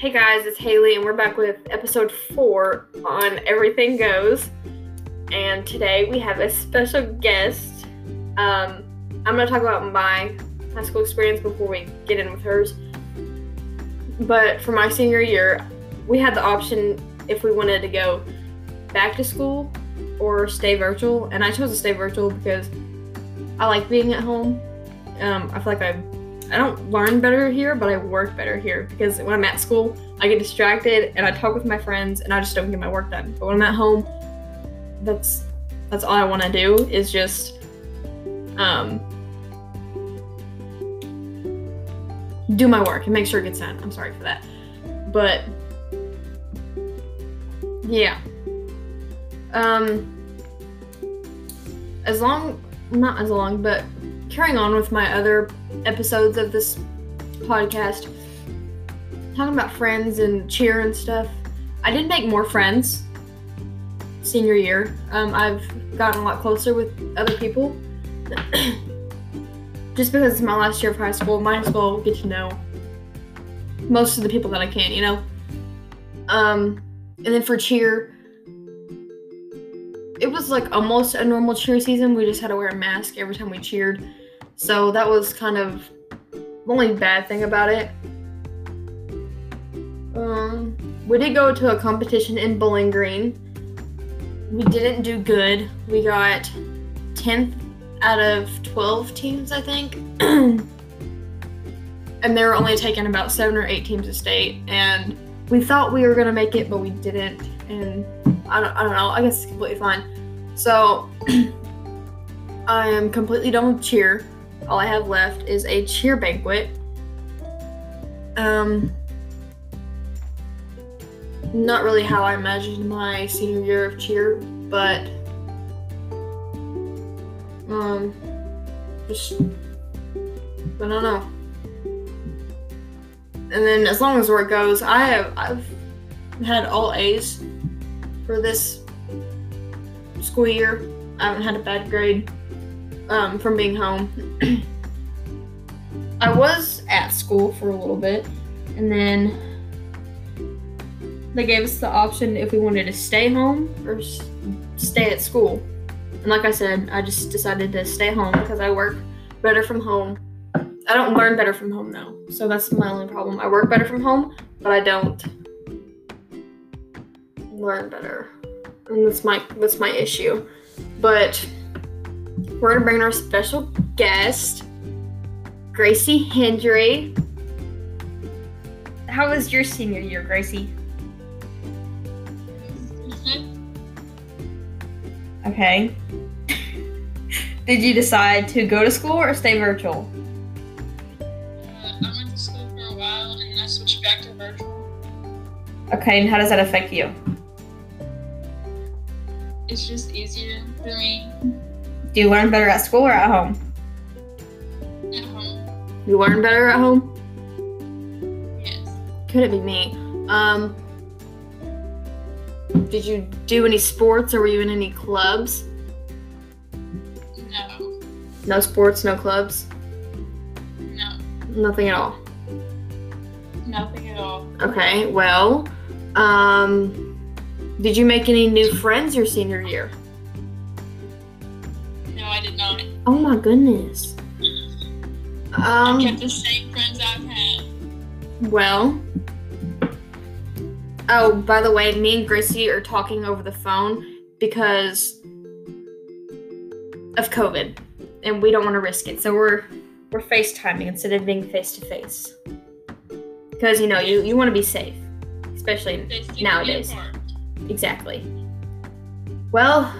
Hey guys, it's Haley, and we're back with episode four on Everything Goes. And today we have a special guest. Um, I'm going to talk about my high school experience before we get in with hers. But for my senior year, we had the option if we wanted to go back to school or stay virtual. And I chose to stay virtual because I like being at home. Um, I feel like I I don't learn better here, but I work better here because when I'm at school, I get distracted and I talk with my friends and I just don't get my work done. But when I'm at home, that's that's all I want to do is just um, do my work and make sure it gets done. I'm sorry for that, but yeah. Um, as long, not as long, but carrying on with my other episodes of this podcast, talking about friends and cheer and stuff. I did make more friends senior year. Um, I've gotten a lot closer with other people. Just because it's my last year of high school, might as well get to know most of the people that I can, you know? Um, and then for cheer, it was like almost a normal cheer season. We just had to wear a mask every time we cheered. So that was kind of the only bad thing about it. Um, we did go to a competition in Bowling Green. We didn't do good. We got 10th out of 12 teams, I think. and they were only taking about seven or eight teams a state. And we thought we were going to make it, but we didn't. And I don't, I don't know. I guess it's completely fine. So I am completely done with cheer all I have left is a cheer banquet. Um, not really how I imagined my senior year of cheer, but um, just I don't know. And then as long as where it goes, I have I've had all A's for this school year. I haven't had a bad grade um, from being home. I was at school for a little bit, and then they gave us the option if we wanted to stay home or stay at school. And like I said, I just decided to stay home because I work better from home. I don't learn better from home though, so that's my only problem. I work better from home, but I don't learn better, and that's my that's my issue. But we're gonna bring our special guest, Gracie Hendry. How was your senior year, Gracie? Okay. Did you decide to go to school or stay virtual? Uh, I went to school for a while and then I switched back to virtual. Okay, and how does that affect you? It's just easier for me Do you learn better at school or at home? at home. You learn better at home? Yes. Could it be me? Um, did you do any sports or were you in any clubs? No. No sports, no clubs, No. nothing at all. Nothing at all. Okay, well, um, did you make any new friends your senior year? I not. Oh my goodness. I Um, kept the same friends I've had. well. Oh, by the way, me and Gracie are talking over the phone because of COVID, and we don't want to risk it. So we're we're FaceTiming instead of being face to face. Because you know you you want to be safe, especially nowadays. Exactly. Well,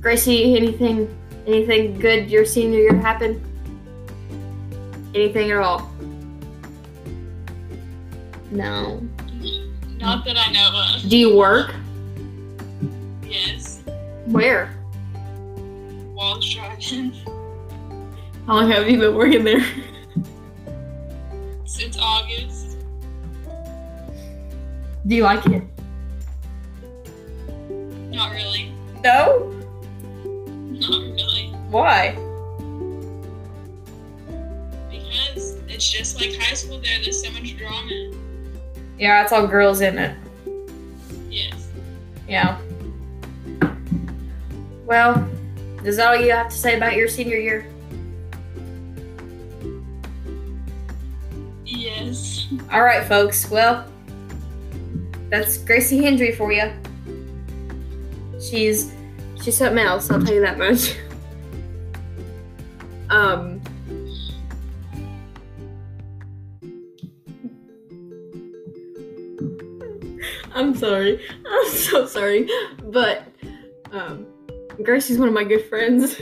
Gracie, anything anything good your senior year happened? Anything at all? No. Not that I know of. Do you work? Yes. Where? Walsh Drive-In. How long have you been working there? Since August. Do you like it? Not really. No. Why? Because it's just like high school there. There's so much drama. Yeah, it's all girls in it. Yes. Yeah. Well, is that all you have to say about your senior year? Yes. All right, folks. Well, that's Gracie Hendry for you. She's she's something else. I'll tell you that much. Um. I'm sorry. I'm so sorry, but um, Gracie's one of my good friends.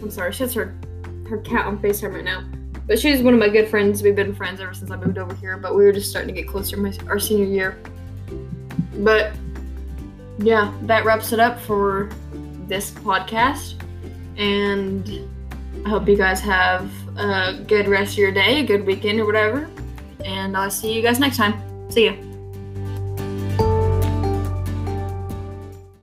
I'm sorry. She has her her cat on Facetime right now. But she's one of my good friends. We've been friends ever since I moved over here, but we were just starting to get closer my, our senior year. But yeah, that wraps it up for this podcast. And I hope you guys have a good rest of your day, a good weekend, or whatever. And I'll see you guys next time. See ya.